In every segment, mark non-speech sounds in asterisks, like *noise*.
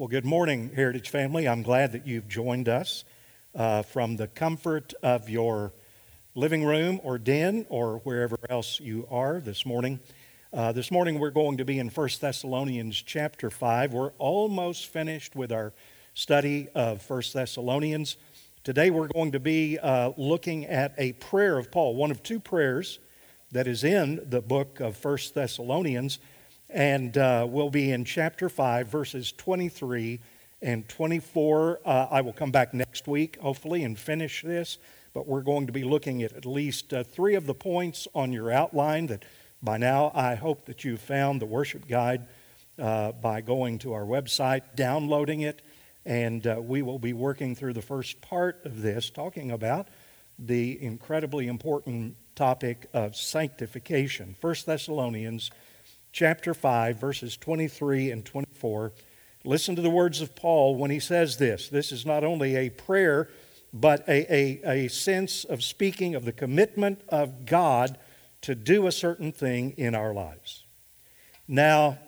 Well, good morning, Heritage family. I'm glad that you've joined us uh, from the comfort of your living room or den or wherever else you are this morning. Uh, this morning we're going to be in 1 Thessalonians chapter 5. We're almost finished with our study of 1 Thessalonians. Today we're going to be uh, looking at a prayer of Paul, one of two prayers that is in the book of 1 Thessalonians and uh, we'll be in chapter 5, verses 23 and 24. Uh, I will come back next week, hopefully, and finish this, but we're going to be looking at at least uh, three of the points on your outline that by now I hope that you've found the worship guide uh, by going to our website, downloading it, and uh, we will be working through the first part of this, talking about the incredibly important topic of sanctification. 1 Thessalonians chapter 5, verses 23 and 24. Listen to the words of Paul when he says this. This is not only a prayer, but a, a, a sense of speaking of the commitment of God to do a certain thing in our lives. Now,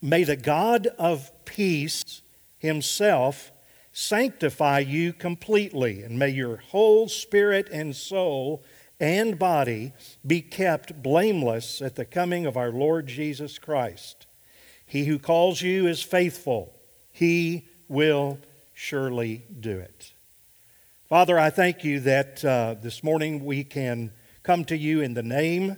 may the God of peace himself sanctify you completely, and may your whole spirit and soul and body be kept blameless at the coming of our Lord Jesus Christ. He who calls you is faithful, he will surely do it. Father, I thank you that uh, this morning we can come to you in the name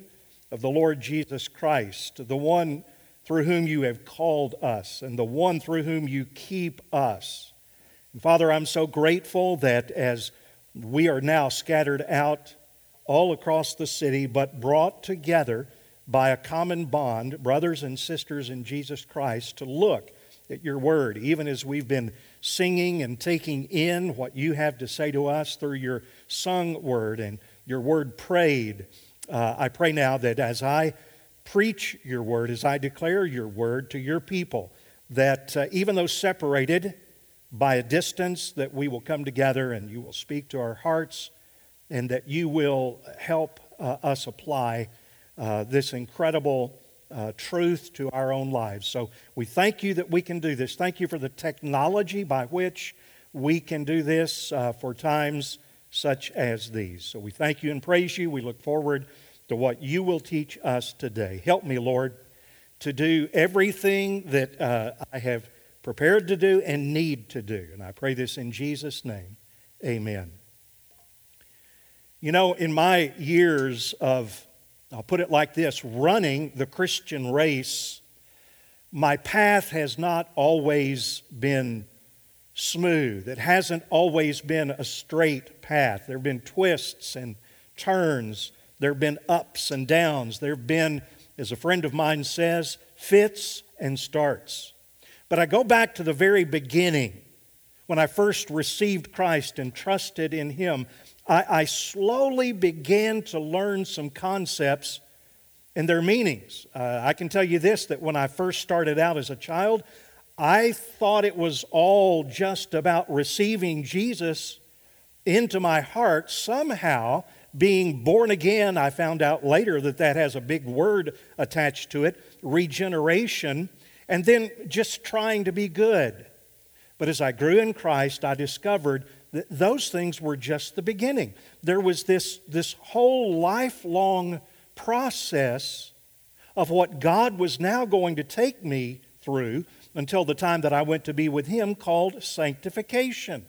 of the Lord Jesus Christ, the one through whom you have called us and the one through whom you keep us. And Father, I'm so grateful that as we are now scattered out all across the city, but brought together by a common bond, brothers and sisters in Jesus Christ, to look at your word, even as we've been singing and taking in what you have to say to us through your sung word and your word prayed. Uh, I pray now that as I preach your word, as I declare your word to your people, that uh, even though separated by a distance, that we will come together and you will speak to our hearts and that you will help uh, us apply uh, this incredible uh, truth to our own lives. So we thank you that we can do this. Thank you for the technology by which we can do this uh, for times such as these. So we thank you and praise you. We look forward to what you will teach us today. Help me, Lord, to do everything that uh, I have prepared to do and need to do. And I pray this in Jesus' name. Amen. You know, in my years of, I'll put it like this, running the Christian race, my path has not always been smooth. It hasn't always been a straight path. There have been twists and turns, there have been ups and downs, there have been, as a friend of mine says, fits and starts. But I go back to the very beginning when I first received Christ and trusted in Him. I, I slowly began to learn some concepts and their meanings. Uh, I can tell you this that when I first started out as a child, I thought it was all just about receiving Jesus into my heart. Somehow, being born again, I found out later that that has a big word attached to it regeneration, and then just trying to be good. But as I grew in Christ, I discovered those things were just the beginning. There was this, this whole lifelong process of what God was now going to take me through until the time that I went to be with Him called sanctification.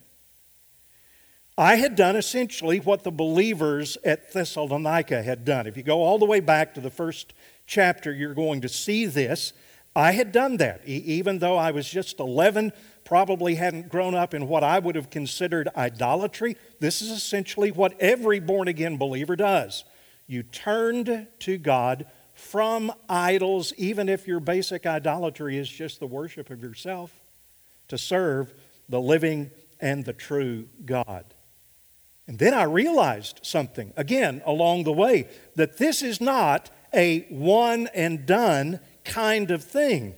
I had done essentially what the believers at Thessalonica had done. If you go all the way back to the first chapter, you're going to see this. I had done that. Even though I was just 11 probably hadn't grown up in what I would have considered idolatry. This is essentially what every born again believer does. You turned to God from idols, even if your basic idolatry is just the worship of yourself, to serve the living and the true God. And then I realized something, again, along the way, that this is not a one and done kind of thing.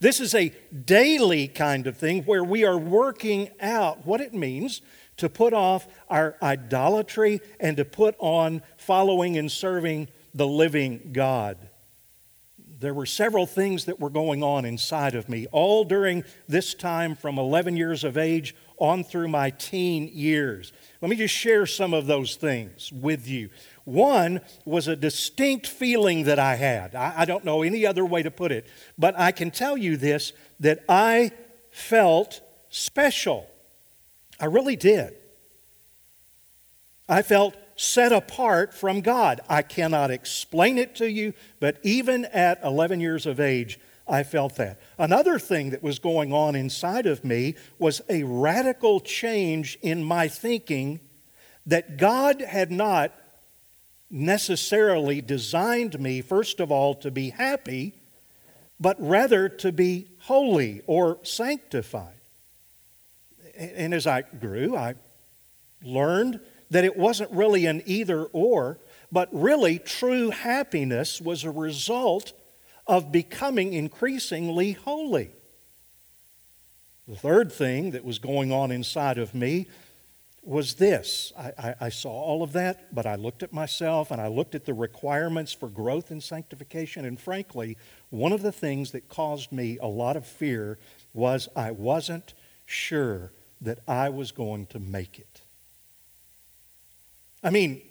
This is a daily kind of thing where we are working out what it means to put off our idolatry and to put on following and serving the living God. there were several things that were going on inside of me, all during this time from 11 years of age on through my teen years. Let me just share some of those things with you. One was a distinct feeling that I had. I, I don't know any other way to put it, but I can tell you this that I felt special. I really did. I felt set apart from God. I cannot explain it to you, but even at 11 years of age, I felt that. Another thing that was going on inside of me was a radical change in my thinking that God had not necessarily designed me, first of all, to be happy, but rather to be holy or sanctified. And as I grew, I learned that it wasn't really an either or, but really true happiness was a result of becoming increasingly holy. The third thing that was going on inside of me was this I, I, I, saw all of that, but I looked at myself and I looked at the requirements for growth and sanctification. And frankly, one of the things that caused me a lot of fear was I wasn't sure that I was going to make it. I mean,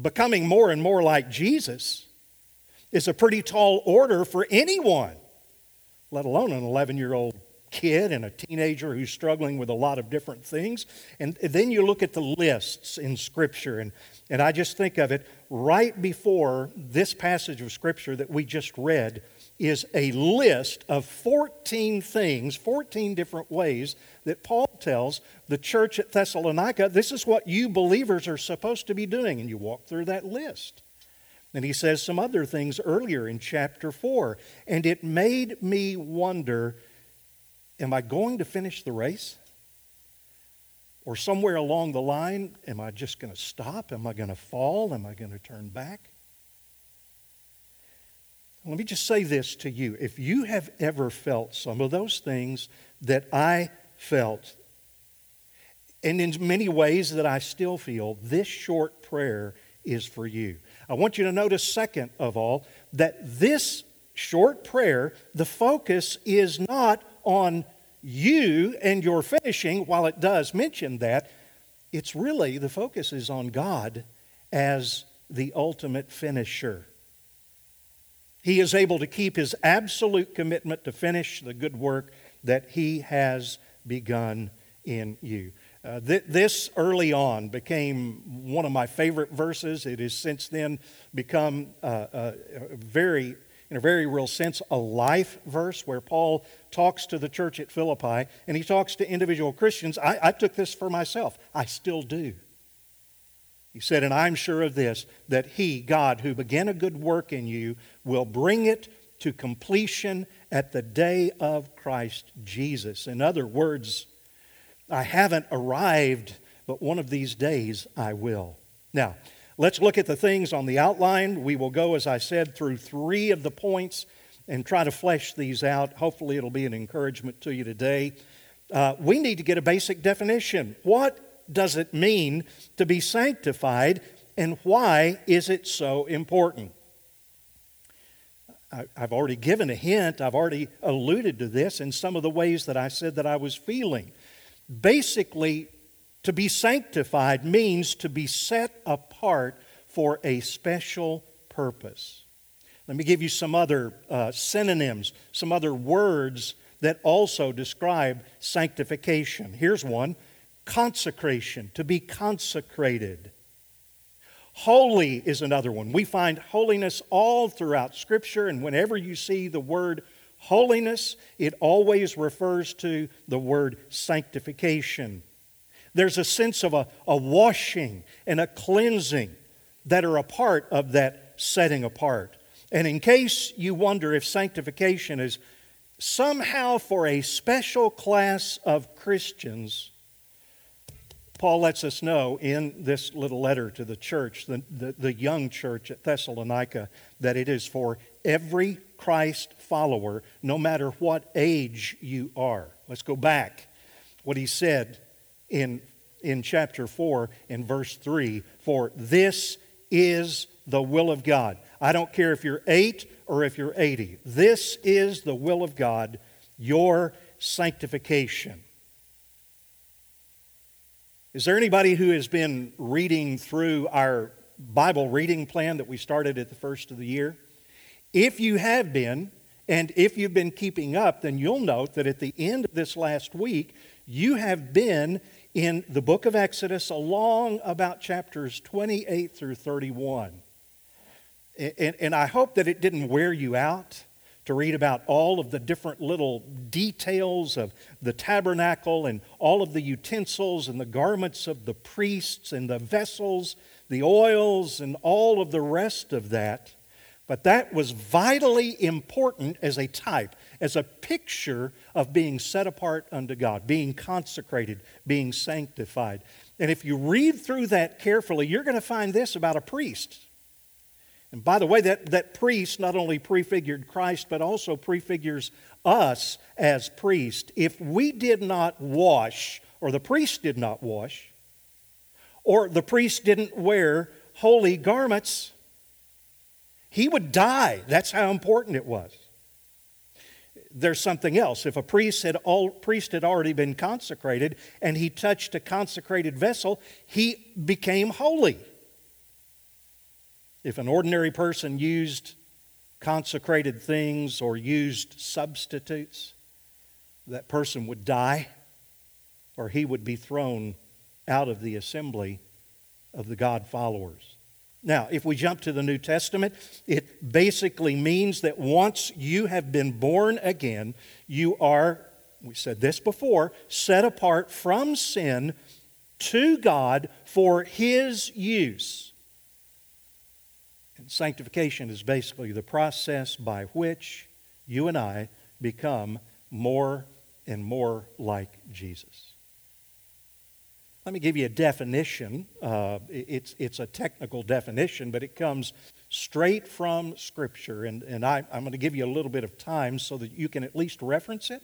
becoming more and more like Jesus is a pretty tall order for anyone, let alone an 11 year old kid and a teenager who's struggling with a lot of different things. And then you look at the lists in Scripture, and, and I just think of it right before this passage of Scripture that we just read is a list of 14 things, 14 different ways that Paul tells the church at Thessalonica this is what you believers are supposed to be doing. And you walk through that list. And he says some other things earlier in chapter 4. And it made me wonder am I going to finish the race? Or somewhere along the line, am I just going to stop? Am I going to fall? Am I going to turn back? Let me just say this to you. If you have ever felt some of those things that I felt, and in many ways that I still feel, this short prayer is for you. I want you to notice, second of all, that this short prayer, the focus is not on you and your finishing, while it does mention that, it's really the focus is on God as the ultimate finisher. He is able to keep his absolute commitment to finish the good work that he has begun in you. Uh, th- this early on became one of my favorite verses. It has since then become uh, uh, very in a very real sense, a life verse where Paul talks to the church at Philippi and he talks to individual Christians. I, I took this for myself. I still do. He said, And I'm sure of this, that He, God, who began a good work in you, will bring it to completion at the day of Christ Jesus. In other words, I haven't arrived, but one of these days I will. Now, let's look at the things on the outline. We will go, as I said, through three of the points and try to flesh these out. Hopefully, it'll be an encouragement to you today. Uh, we need to get a basic definition. What does it mean to be sanctified, and why is it so important? I, have already given a hint, I've already alluded to this in some of the ways that I said that I was feeling. Basically, to be sanctified means to be set apart for a special purpose. Let me give you some other uh, synonyms, some other words that also describe sanctification. Here's one consecration, to be consecrated. Holy is another one. We find holiness all throughout Scripture, and whenever you see the word holiness, it always refers to the word sanctification. There's a sense of a, a washing and a cleansing that are a part of that setting apart. And in case you wonder if sanctification is somehow for a special class of Christians, Paul lets us know in this little letter to the church, the, the, the, young church at Thessalonica, that it is for every Christ follower, no matter what age you are. Let's go back. What he said in, in chapter 4 in verse 3 For this is the will of God. I don't care if you're 8 or if you're 80. This is the will of God, your sanctification. Is there anybody who has been reading through our Bible reading plan that we started at the first of the year? If you have been, and if you've been keeping up, then you'll note that at the end of this last week, you have been in the book of Exodus along about chapters 28 through 31. And, and, I hope that it didn't wear you out to read about all of the different little details of the tabernacle and all of the utensils and the garments of the priests and the vessels, the oils, and all of the rest of that. But that was vitally important as a type, as a picture of being set apart unto God, being consecrated, being sanctified. And if you read through that carefully, you're going to find this about a priest. And by the way, that, that priest not only prefigured Christ, but also prefigures us as priests. If we did not wash, or the priest did not wash, or the priest didn't wear holy garments, he would die. That's how important it was. There's something else. If a priest had, all, priest had already been consecrated and he touched a consecrated vessel, he became holy. If an ordinary person used consecrated things or used substitutes, that person would die or he would be thrown out of the assembly of the God followers. Now, if we jump to the New Testament, it basically means that once you have been born again, you are, we said this before, set apart from sin to God for His use. And sanctification is basically the process by which you and I become more and more like Jesus. Let me give you a definition. Uh, it's, it's a technical definition, but it comes straight from Scripture. And, and I, I'm going to give you a little bit of time so that you can at least reference it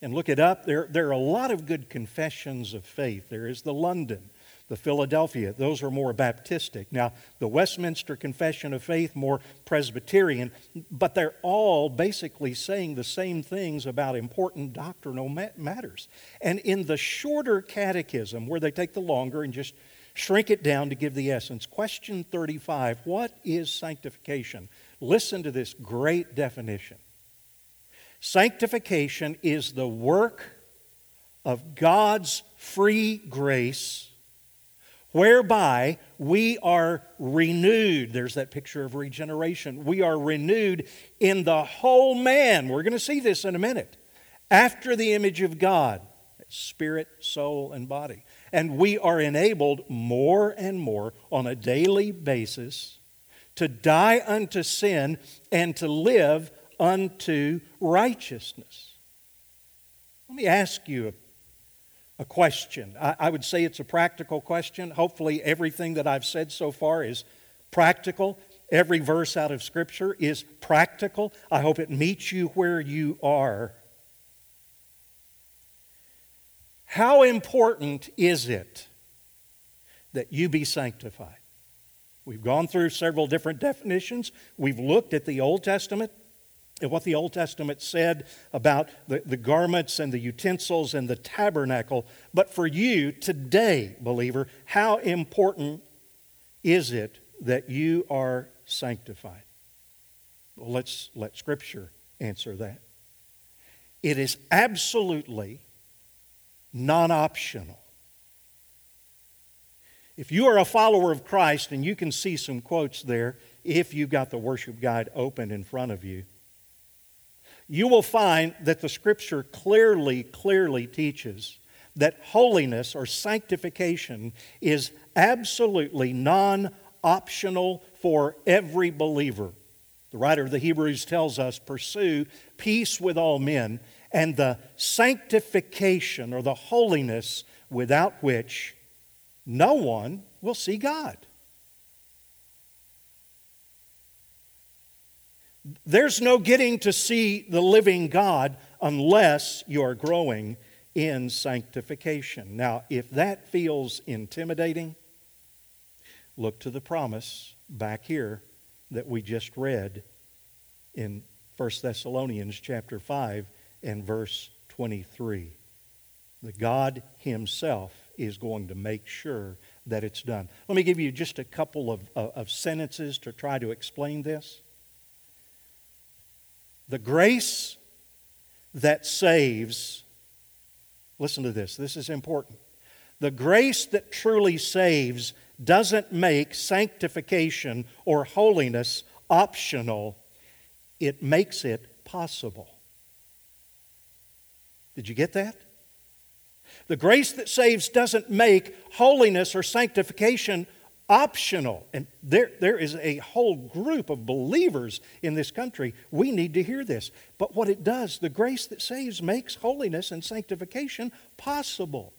and look it up. There, there are a lot of good confessions of faith. There is the London the Philadelphia, those are more Baptistic. Now, the Westminster Confession of Faith, more Presbyterian, but they're all basically saying the same things about important doctrinal matters. And in the shorter catechism, where they take the longer and just shrink it down to give the essence, question 35 What is sanctification? Listen to this great definition. Sanctification is the work of God's free grace whereby we are renewed. There's that picture of regeneration. We are renewed in the whole man. We're going to see this in a minute. After the image of God, spirit, soul, and body. And we are enabled more and more on a daily basis to die unto sin and to live unto righteousness. Let me ask you a question. I, I, would say it's a practical question. Hopefully, everything that I've said so far is practical. Every verse out of Scripture is practical. I hope it meets you where you are. How important is it that you be sanctified? We've gone through several different definitions. We've looked at the Old Testament and what the Old Testament said about the, the garments and the utensils and the tabernacle. But for you today, believer, how important is it that you are sanctified? Well, let's let Scripture answer that. It is absolutely non optional. If you are a follower of Christ, and you can see some quotes there if you've got the worship guide open in front of you you will find that the scripture clearly, clearly teaches that holiness or sanctification is absolutely non optional for every believer. The writer of the Hebrews tells us pursue peace with all men and the sanctification or the holiness without which no one will see God. There's no getting to see the living God unless you're growing in sanctification. Now, if that feels intimidating, look to the promise back here that we just read in 1 Thessalonians chapter 5 and verse 23. That God Himself is going to make sure that it's done. Let me give you just a couple of, of, of sentences to try to explain this. The grace that saves, listen to this, this is important. The grace that truly saves doesn't make sanctification or holiness optional, it makes it possible. Did you get that? The grace that saves doesn't make holiness or sanctification optional. And there, there is a whole group of believers in this country. We need to hear this. But what it does, the grace that saves makes holiness and sanctification possible.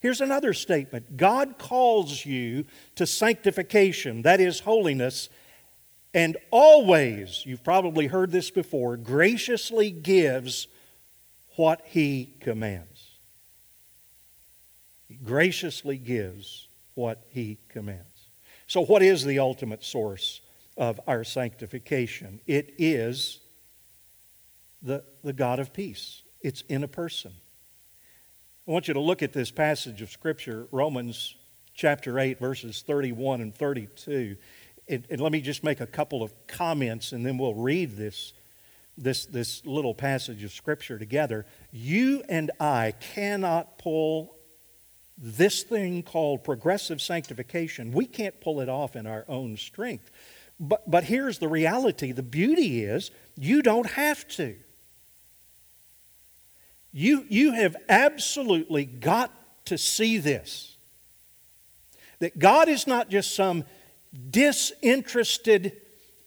Here's another statement God calls you to sanctification, that is, holiness, and always, you've probably heard this before, graciously gives what He commands. He graciously gives what He commands. So, what is the ultimate source of our sanctification? It is the, the God of peace, it's in a person. I want you to look at this passage of Scripture, Romans chapter 8, verses 31 and 32. And, and, let me just make a couple of comments and then we'll read this, this, this little passage of Scripture together. You and I cannot pull this thing called progressive sanctification, we can't pull it off in our own strength. But, but here's the reality the beauty is you don't have to. You, you have absolutely got to see this. That God is not just some disinterested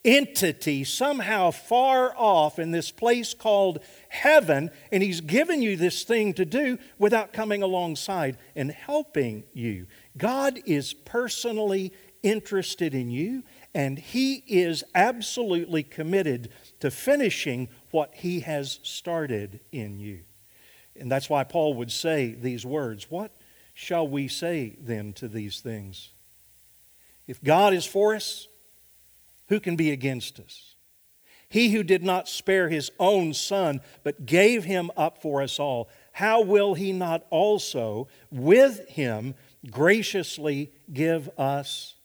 entity somehow far off in this place called heaven, and He's given you this thing to do without coming alongside and helping you. God is personally interested in you, and He is absolutely committed to finishing what He has started in you. And that's why Paul would say these words What shall we say then to these things? If God is for us, who can be against us? He who did not spare his own son, but gave him up for us all, how will he not also, with him, graciously give us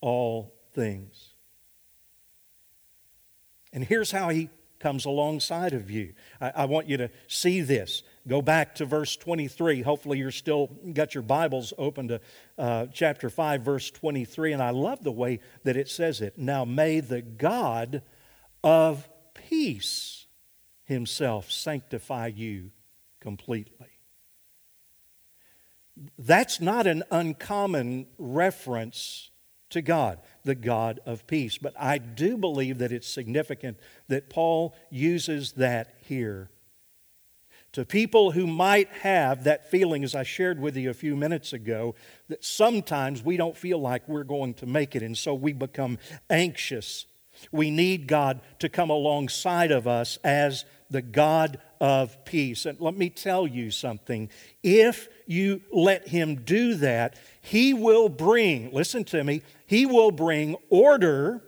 all things? And here's how he comes alongside of you. I, I, want you to see this. Go back to verse 23. Hopefully, you're still got your Bibles open to uh, chapter 5, verse 23. And I love the way that it says it. Now, may the God of peace himself sanctify you completely. That's not an uncommon reference to God, the God of peace. But I do believe that it's significant that Paul uses that here. To people who might have that feeling, as I shared with you a few minutes ago, that sometimes we don't feel like we're going to make it, and so we become anxious. We need God to come alongside of us as the God of peace. And let me tell you something. If you let Him do that, He will bring, listen to me, He will bring order,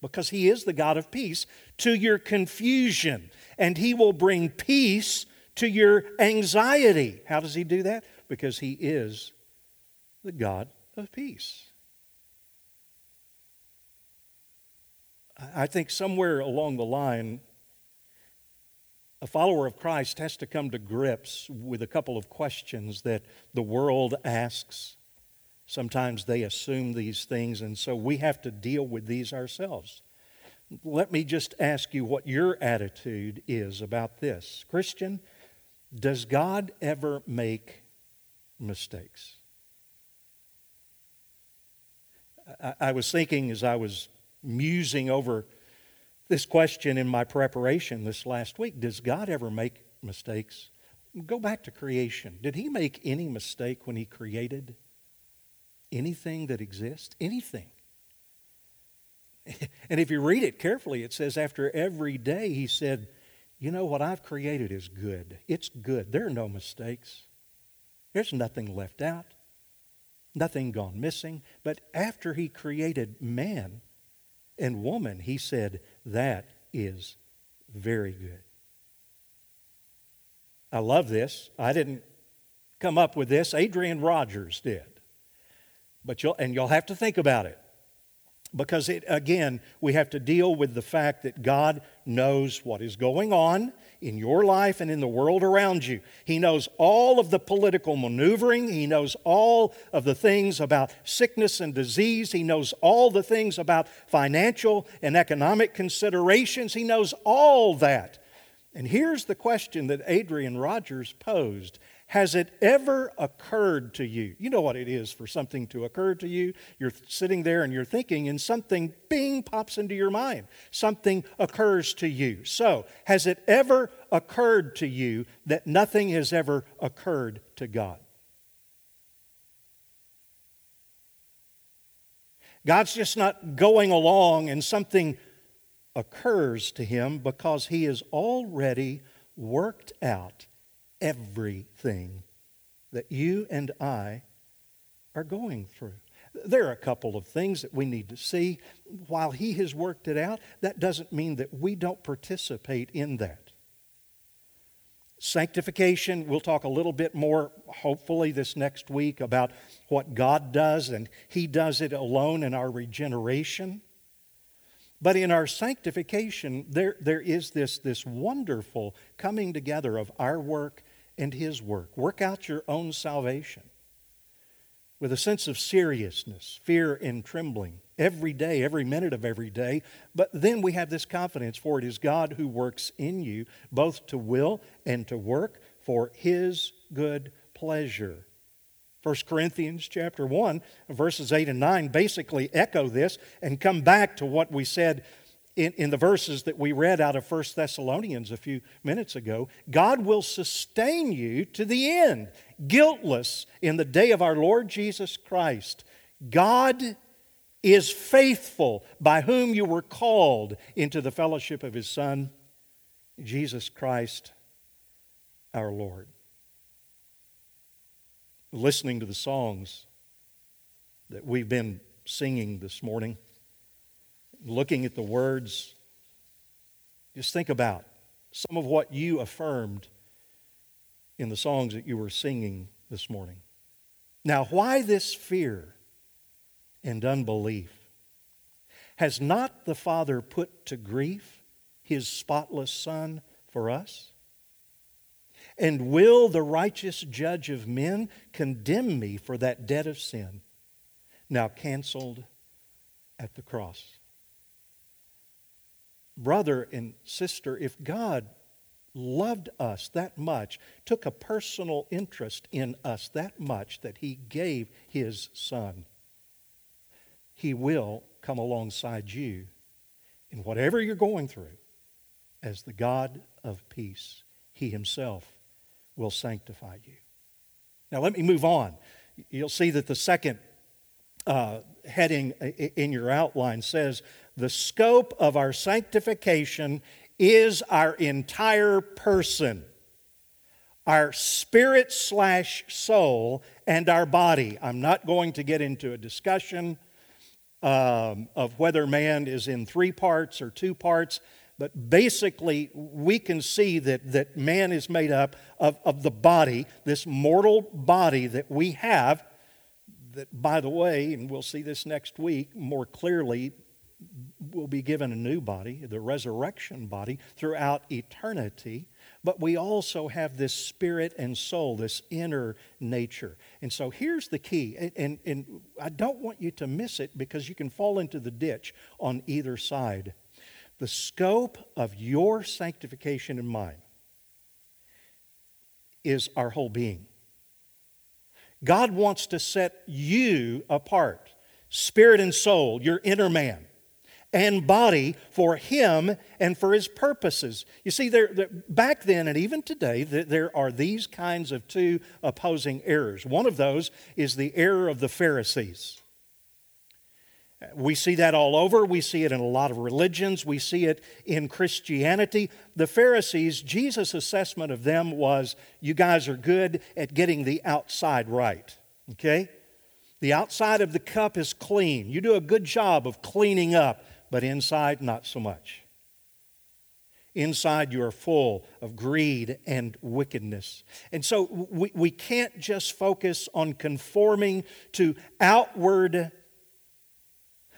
because He is the God of peace, to your confusion. And He will bring peace to your anxiety. How does He do that? Because He is the God of peace. I think somewhere along the line, a follower of Christ has to come to grips with a couple of questions that the world asks. Sometimes they assume these things, and so we have to deal with these ourselves. Let me just ask you what your attitude is about this. Christian, does God ever make mistakes? I, I was thinking as I was musing over this question in my preparation this last week Does God ever make mistakes? Go back to creation. Did He make any mistake when He created anything that exists? Anything. *laughs* And if you read it carefully, it says after every day, He said, You know, what I've created is good. It's good. There are no mistakes, there's nothing left out, nothing gone missing. But after He created man, and woman, he said, that is very good. I love this. I didn't come up with this, Adrian Rogers did. But you'll, and you'll have to think about it because it, again, we have to deal with the fact that God knows what is going on in your life and in the world around you. He knows all of the political maneuvering. He knows all of the things about sickness and disease. He knows all the things about financial and economic considerations. He knows all that. And here's the question that Adrian Rogers posed has it ever occurred to you? You know what it is for something to occur to you. You're sitting there and you're thinking, and something bing pops into your mind. Something occurs to you. So, has it ever occurred to you that nothing has ever occurred to God? God's just not going along and something occurs to him because he has already worked out everything that you and I are going through. There are a couple of things that we need to see. While He has worked it out, that doesn't mean that we don't participate in that. Sanctification, we'll talk a little bit more, hopefully, this next week about what God does, and He does it alone in our regeneration. But in our sanctification, there, there is this, this wonderful coming together of our work and His work. Work out your own salvation with a sense of seriousness, fear, and trembling every day, every minute of every day. But then we have this confidence, for it is God who works in you both to will and to work for His good pleasure. 1 Corinthians chapter 1 verses 8 and 9 basically echo this and come back to what we said in, in the verses that we read out of 1 Thessalonians a few minutes ago, God will sustain you to the end, guiltless in the day of our Lord Jesus Christ. God is faithful, by whom you were called into the fellowship of his Son, Jesus Christ our Lord. Listening to the songs that we've been singing this morning looking at the words, just think about some of what you affirmed in the songs that you were singing this morning. Now, why this fear and unbelief? Has not the Father put to grief his spotless Son for us? And will the righteous judge of men condemn me for that debt of sin, now canceled at the cross? Brother and sister, if God loved us that much, took a personal interest in us that much that he gave his son, he will come alongside you in whatever you're going through as the God of peace. He himself will sanctify you. Now, let me move on. You'll see that the second uh, heading in your outline says the scope of our sanctification is our entire person our spirit slash soul and our body. I'm not going to get into a discussion um, of whether man is in three parts or two parts, but basically, we can see that, that man is made up of, of the body, this mortal body that we have. That, by the way, and we'll see this next week more clearly, will be given a new body, the resurrection body, throughout eternity. But we also have this spirit and soul, this inner nature. And so here's the key, and, and, and I don't want you to miss it because you can fall into the ditch on either side. The scope of your sanctification and mine is our whole being. God wants to set you apart, spirit and soul, your inner man and body for him and for his purposes. You see, there, there, back then and even today, there are these kinds of two opposing errors. One of those is the error of the Pharisees. We see that all over. We see it in a lot of religions. We see it in Christianity. The Pharisees, Jesus' assessment of them was you guys are good at getting the outside right. Okay? The outside of the cup is clean. You do a good job of cleaning up but inside, not so much. Inside, you are full of greed and wickedness. And so we, we can't just focus on conforming to outward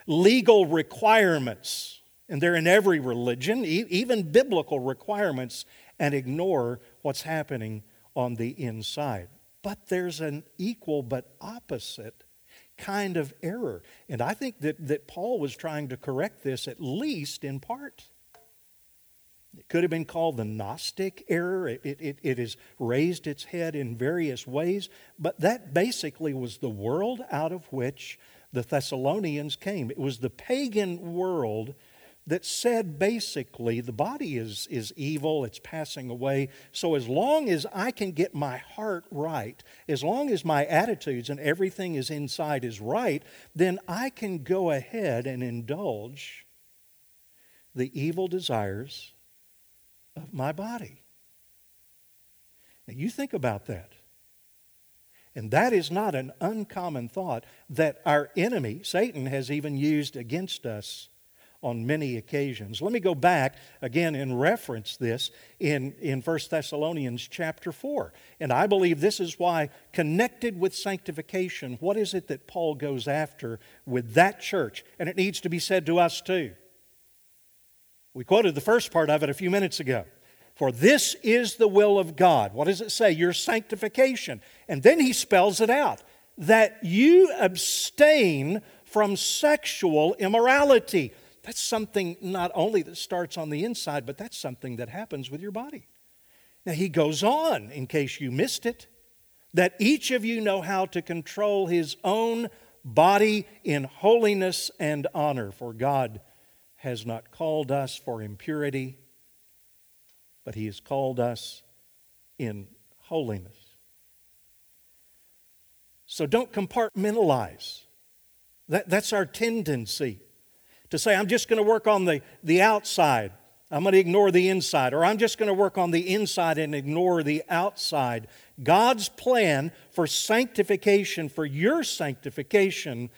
legal requirements, and they're in every religion, even biblical requirements, and ignore what's happening on the inside. But there's an equal but opposite kind of error. And I think that, that Paul was trying to correct this at least in part. It could have been called the Gnostic error. It, it, it, has raised its head in various ways, but that basically was the world out of which the Thessalonians came. It was the pagan world that said basically the body is, is evil, it's passing away. So as long as I can get my heart right, as long as my attitudes and everything is inside is right, then I can go ahead and indulge the evil desires of my body. Now, you think about that. And that is not an uncommon thought that our enemy, Satan, has even used against us on many occasions. Let me go back again and reference this in, in 1 Thessalonians chapter 4. And I believe this is why, connected with sanctification, what is it that Paul goes after with that church? And it needs to be said to us too. We quoted the first part of it a few minutes ago. For this is the will of God. What does it say? Your sanctification. And then he spells it out that you abstain from sexual immorality. That's something not only that starts on the inside, but that's something that happens with your body. Now, he goes on, in case you missed it, that each of you know how to control his own body in holiness and honor, for God has not called us for impurity, but He has called us in holiness. So don't compartmentalize. That, that's our tendency to say, I'm just going to work on the, the outside. I'm going to ignore the inside, or I'm just going to work on the inside and ignore the outside. God's plan for sanctification, for your sanctification,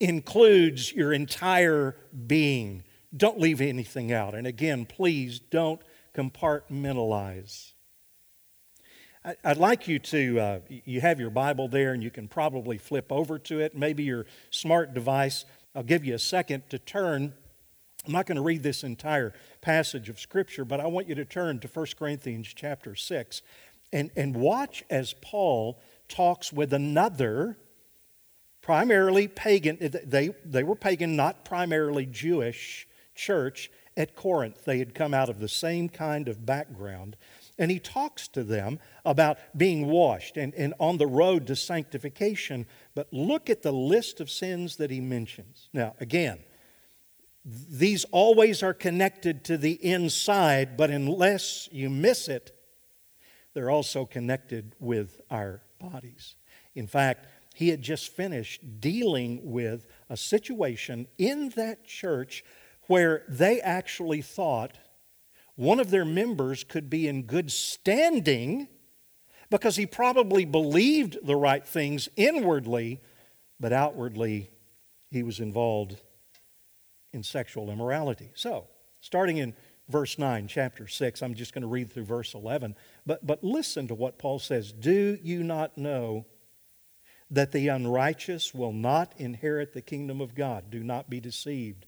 includes your entire being. Don't leave anything out. And again, please don't compartmentalize. I'd like you to, uh, you have your Bible there and you can probably flip over to it, maybe your smart device. I'll give you a second to turn. I'm not going to read this entire passage of Scripture, but I want you to turn to 1 Corinthians chapter 6 and, and watch as Paul talks with another primarily pagan, they, they were pagan, not primarily Jewish church at Corinth. They had come out of the same kind of background. And he talks to them about being washed and, and on the road to sanctification. But look at the list of sins that he mentions. Now, again, these always are connected to the inside, but unless you miss it, they're also connected with our bodies. In fact, he had just finished dealing with a situation in that church where they actually thought one of their members could be in good standing because he probably believed the right things inwardly, but outwardly he was involved in sexual immorality. So, starting in verse 9, chapter 6, I'm just going to read through verse 11, but, but listen to what Paul says. Do you not know that the unrighteous will not inherit the kingdom of God? Do not be deceived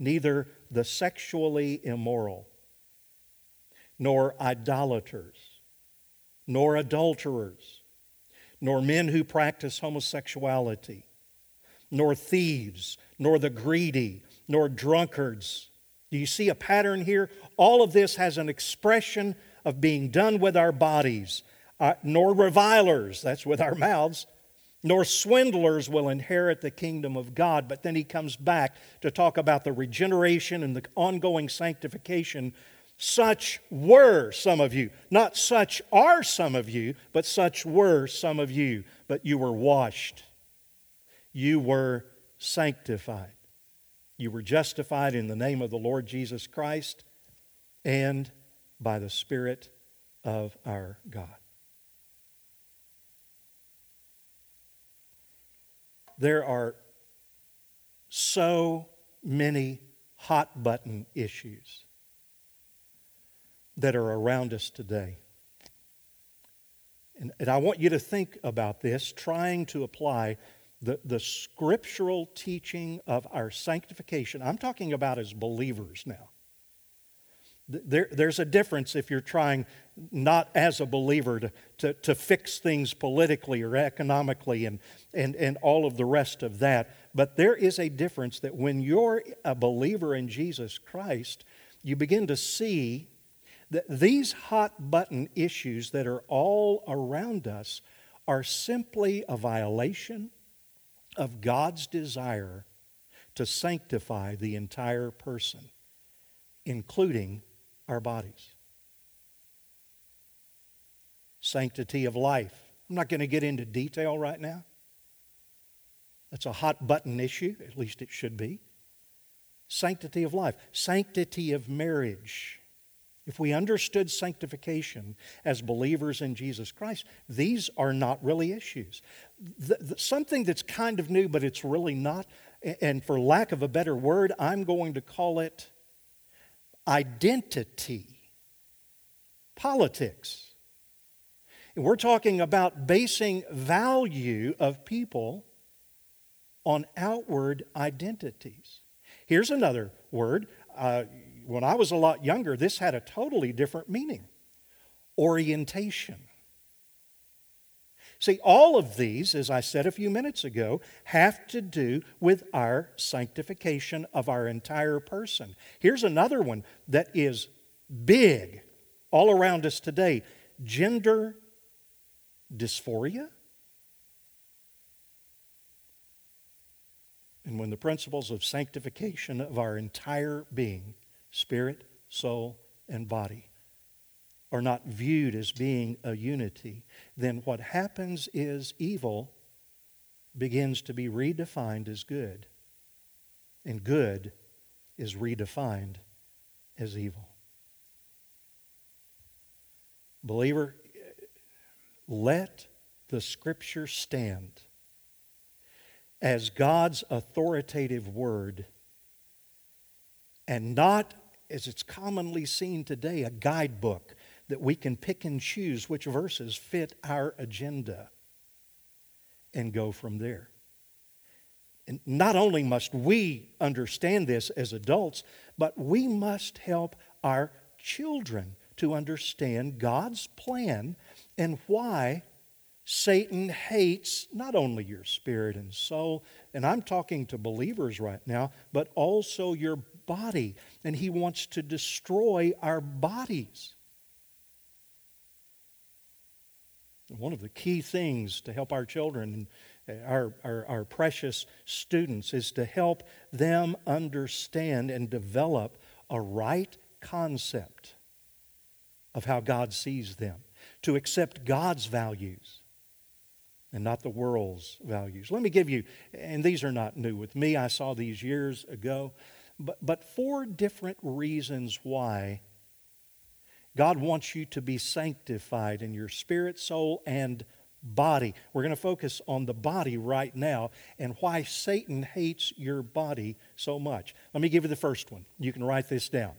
neither the sexually immoral, nor idolaters, nor adulterers, nor men who practice homosexuality, nor thieves, nor the greedy, nor drunkards. Do you see a pattern here? All of this has an expression of being done with our bodies, uh, nor revilers, that's with our mouths, nor swindlers will inherit the kingdom of God. But then he comes back to talk about the regeneration and the ongoing sanctification. Such were some of you. Not such are some of you, but such were some of you. But you were washed, you were sanctified, you were justified in the name of the Lord Jesus Christ and by the Spirit of our God. There are so many hot button issues that are around us today. And, and I want you to think about this, trying to apply the, the scriptural teaching of our sanctification. I'm talking about as believers now. There, there's a difference if you're trying not as a believer to, to, to, fix things politically or economically and, and, and all of the rest of that. But there is a difference that when you're a believer in Jesus Christ, you begin to see that these hot button issues that are all around us are simply a violation of God's desire to sanctify the entire person, including our bodies. Sanctity of life. I'm not going to get into detail right now. That's a hot button issue, at least it should be. Sanctity of life, sanctity of marriage. If we understood sanctification as believers in Jesus Christ, these are not really issues. The, the, something that's kind of new, but it's really not, and for lack of a better word, I'm going to call it identity, politics. And we're talking about basing value of people on outward identities. Here's another word. Uh, when I was a lot younger, this had a totally different meaning orientation. See, all of these, as I said a few minutes ago, have to do with our sanctification of our entire person. Here's another one that is big all around us today gender dysphoria. And when the principles of sanctification of our entire being, spirit, soul, and body, are not viewed as being a unity, then what happens is evil begins to be redefined as good, and good is redefined as evil. Believer, let the Scripture stand as God's authoritative word and not, as it's commonly seen today, a guidebook that we can pick and choose which verses fit our agenda and go from there. And not only must we understand this as adults, but we must help our children to understand God's plan and why Satan hates not only your spirit and soul, and I'm talking to believers right now, but also your body. And he wants to destroy our bodies. One of the key things to help our children and uh, our, our, our, precious students is to help them understand and develop a right concept of how God sees them, to accept God's values and not the world's values. Let me give you, and these are not new with me, I saw these years ago, but, but four different reasons why God wants you to be sanctified in your spirit, soul, and body. We're going to focus on the body right now and why Satan hates your body so much. Let me give you the first one. You can write this down.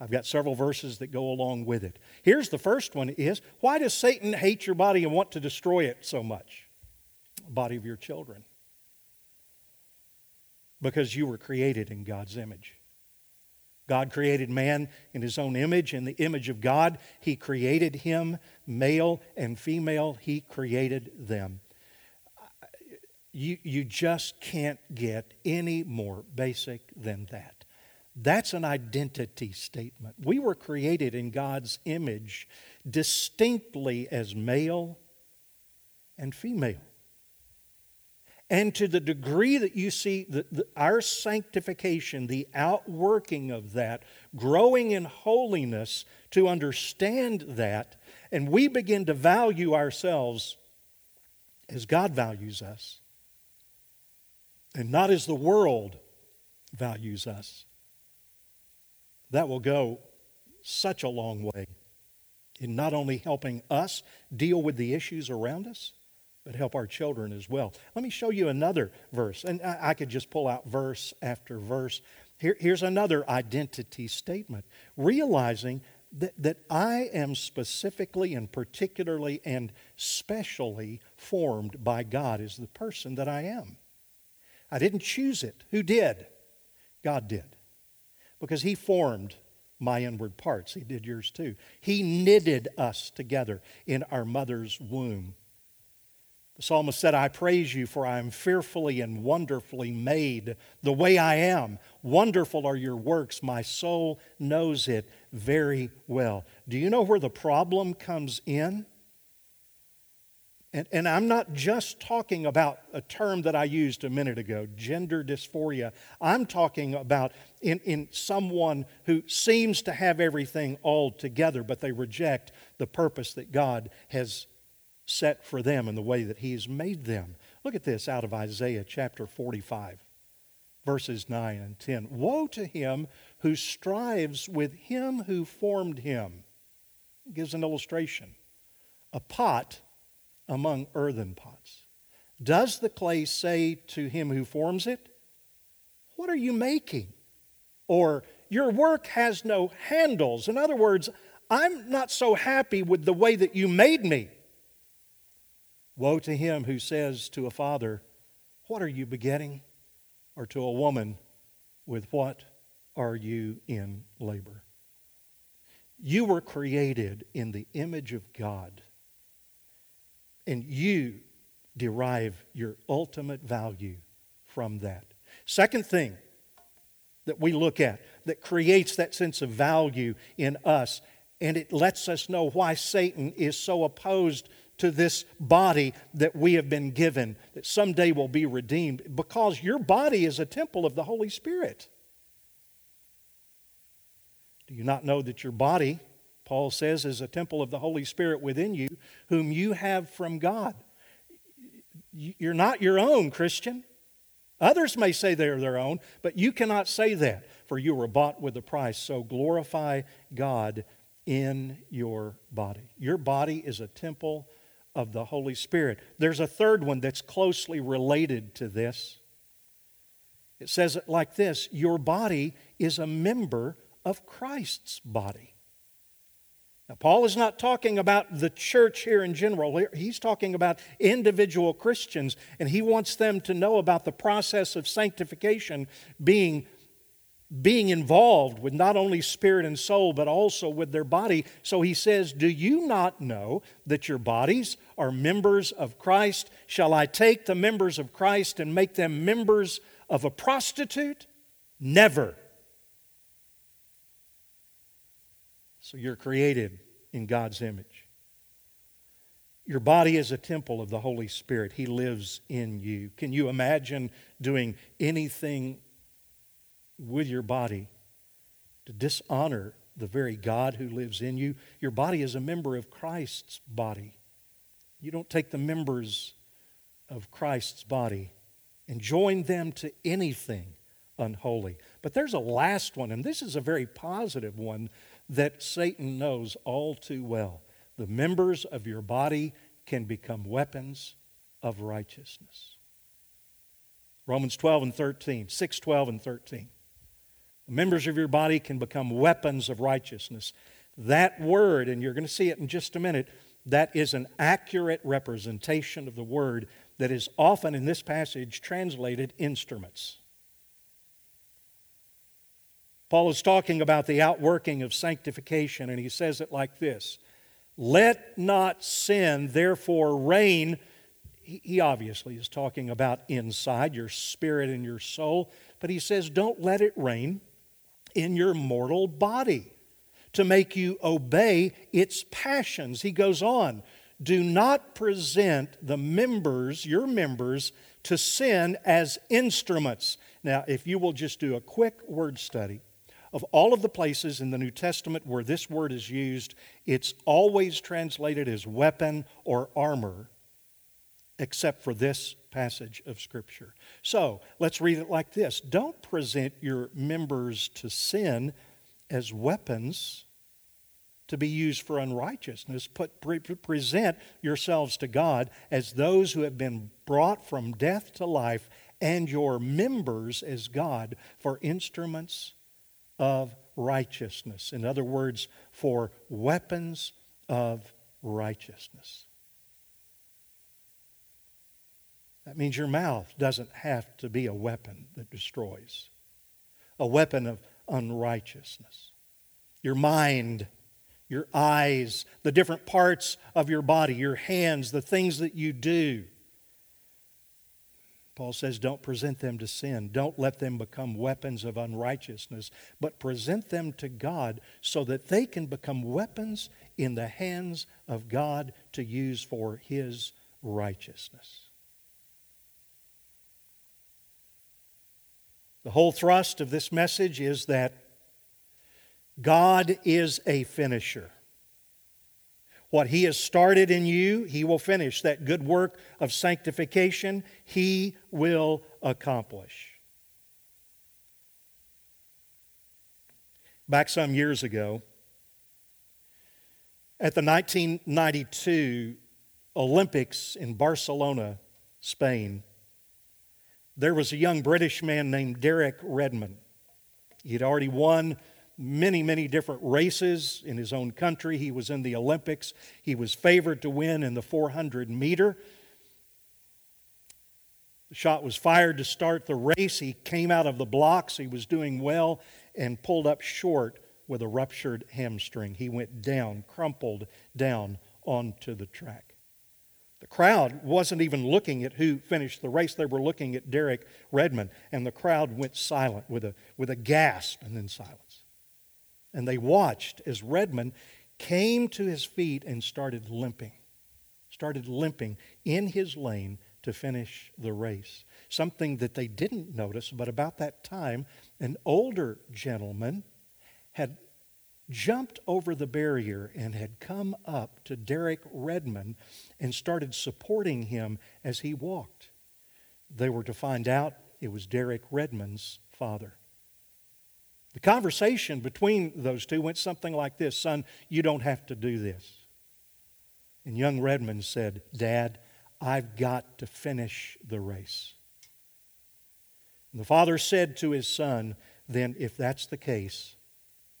I've got several verses that go along with it. Here's the first one is why does Satan hate your body and want to destroy it so much? Body of your children. Because you were created in God's image. God created man in his own image. In the image of God, he created him, male and female, he created them. You, you just can't get any more basic than that. That's an identity statement. We were created in God's image distinctly as male and female. And to the degree that you see the, the, our sanctification, the outworking of that, growing in holiness to understand that, and we begin to value ourselves as God values us, and not as the world values us, that will go such a long way in not only helping us deal with the issues around us but help our children as well. Let me show you another verse, and I, could just pull out verse after verse. Here, here's another identity statement realizing that, that I am specifically and particularly and specially formed by God as the person that I am. I didn't choose it. Who did? God did. Because He formed my inward parts. He did yours too. He knitted us together in our mother's womb. The psalmist said, I praise you, for I am fearfully and wonderfully made the way I am. Wonderful are your works. My soul knows it very well. Do you know where the problem comes in? And, and, I'm not just talking about a term that I used a minute ago, gender dysphoria. I'm talking about in, in someone who seems to have everything all together, but they reject the purpose that God has set for them and the way that He's made them. Look at this out of Isaiah chapter 45, verses 9 and 10. Woe to him who strives with him who formed him. gives an illustration. A pot among earthen pots. Does the clay say to him who forms it, What are you making? Or, Your work has no handles. In other words, I'm not so happy with the way that you made me. Woe to him who says to a father, What are you begetting? Or to a woman, With what are you in labor? You were created in the image of God, and you derive your ultimate value from that. Second thing that we look at that creates that sense of value in us, and it lets us know why Satan is so opposed to this body that we have been given, that someday will be redeemed, because your body is a temple of the Holy Spirit. Do you not know that your body, Paul says, is a temple of the Holy Spirit within you, whom you have from God? You're not your own, Christian. Others may say they're their own, but you cannot say that, for you were bought with a price. So glorify God in your body. Your body is a temple of the Holy Spirit. There's a third one that's closely related to this. It says it like this Your body is a member of Christ's body. Now, Paul is not talking about the church here in general. He's talking about individual Christians, and he wants them to know about the process of sanctification being being involved with not only spirit and soul, but also with their body. So he says, Do you not know that your bodies are members of Christ? Shall I take the members of Christ and make them members of a prostitute? Never. So you're created in God's image. Your body is a temple of the Holy Spirit. He lives in you. Can you imagine doing anything with your body to dishonor the very God who lives in you. Your body is a member of Christ's body. You don't take the members of Christ's body and join them to anything unholy. But there's a last one, and this is a very positive one that Satan knows all too well. The members of your body can become weapons of righteousness. Romans 12 and 13, 6, 12 and 13. The members of your body can become weapons of righteousness. That word, and you're going to see it in just a minute, that is an accurate representation of the word that is often in this passage translated instruments. Paul is talking about the outworking of sanctification, and he says it like this Let not sin therefore reign. He obviously is talking about inside, your spirit and your soul, but he says, Don't let it reign in your mortal body to make you obey its passions. He goes on, do not present the members, your members, to sin as instruments. Now, if you will just do a quick word study of all of the places in the New Testament where this word is used, it's always translated as weapon or armor, except for this passage of Scripture. So let's read it like this Don't present your members to sin as weapons to be used for unrighteousness. Put, pre- present yourselves to God as those who have been brought from death to life, and your members as God for instruments of righteousness. In other words, for weapons of righteousness. That means your mouth doesn't have to be a weapon that destroys, a weapon of unrighteousness. Your mind, your eyes, the different parts of your body, your hands, the things that you do Paul says, don't present them to sin. Don't let them become weapons of unrighteousness, but present them to God so that they can become weapons in the hands of God to use for His righteousness. The whole thrust of this message is that God is a finisher. What He has started in you, He will finish. That good work of sanctification, He will accomplish. Back some years ago, at the 1992 Olympics in Barcelona, Spain, there was a young British man named Derek Redmond. He had already won many, many different races in his own country. He was in the Olympics. He was favored to win in the 400 meter. The shot was fired to start the race. He came out of the blocks. He was doing well and pulled up short with a ruptured hamstring. He went down, crumpled down onto the track. The crowd wasn't even looking at who finished the race. They were looking at Derek Redmond, and the crowd went silent with a, with a gasp and then silence. And they watched as Redmond came to his feet and started limping, started limping in his lane to finish the race. Something that they didn't notice, but about that time, an older gentleman had jumped over the barrier and had come up to Derek Redmond and started supporting him as he walked. They were to find out it was Derek Redmond's father. The conversation between those two went something like this Son, you don't have to do this. And young Redmond said, Dad, I've got to finish the race. And the father said to his son, Then, if that's the case,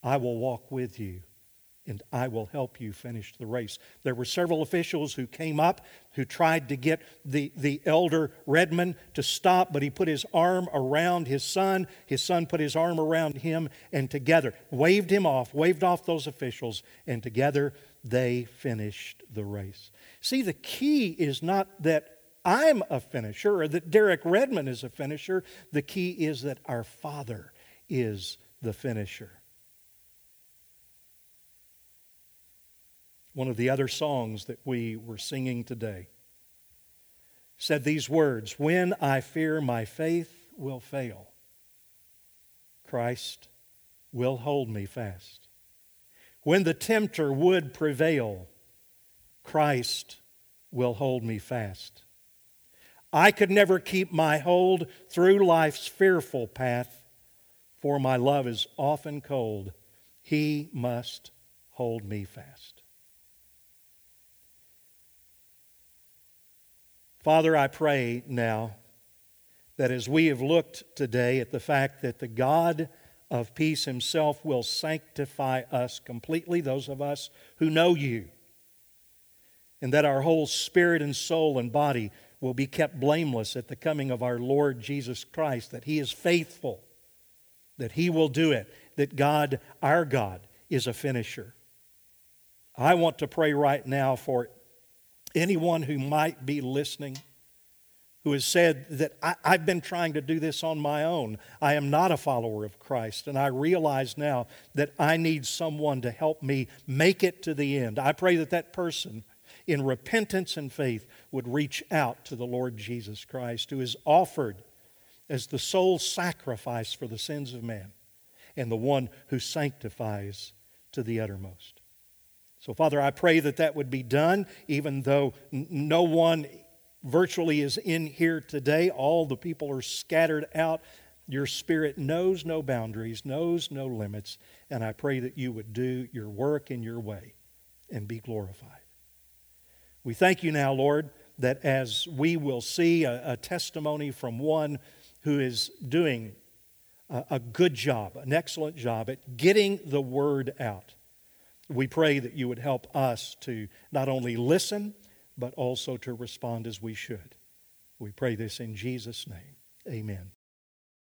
I will walk with you and I will help you finish the race. There were several officials who came up who tried to get the, the elder Redmond to stop, but he put his arm around his son. His son put his arm around him, and together waved him off, waved off those officials, and together they finished the race. See, the key is not that I'm a finisher or that Derek Redmond is a finisher. The key is that our Father is the finisher. One of the other songs that we were singing today, said these words When I fear my faith will fail, Christ will hold me fast. When the tempter would prevail, Christ will hold me fast. I could never keep my hold through life's fearful path, for my love is often cold. He must hold me fast. Father, I pray now that as we have looked today at the fact that the God of peace himself will sanctify us completely, those of us who know you, and that our whole spirit and soul and body will be kept blameless at the coming of our Lord Jesus Christ, that he is faithful, that he will do it, that God, our God, is a finisher. I want to pray right now for anyone who might be listening who has said that I, have been trying to do this on my own. I am not a follower of Christ, and I realize now that I need someone to help me make it to the end. I pray that that person, in repentance and faith, would reach out to the Lord Jesus Christ, who is offered as the sole sacrifice for the sins of man and the one who sanctifies to the uttermost. So, Father, I pray that that would be done, even though no one virtually is in here today. All the people are scattered out. Your Spirit knows no boundaries, knows no limits, and I pray that you would do your work in your way and be glorified. We thank you now, Lord, that as we will see a, a testimony from one who is doing a, a good job, an excellent job at getting the word out. We pray that you would help us to not only listen, but also to respond as we should. We pray this in Jesus' name. Amen.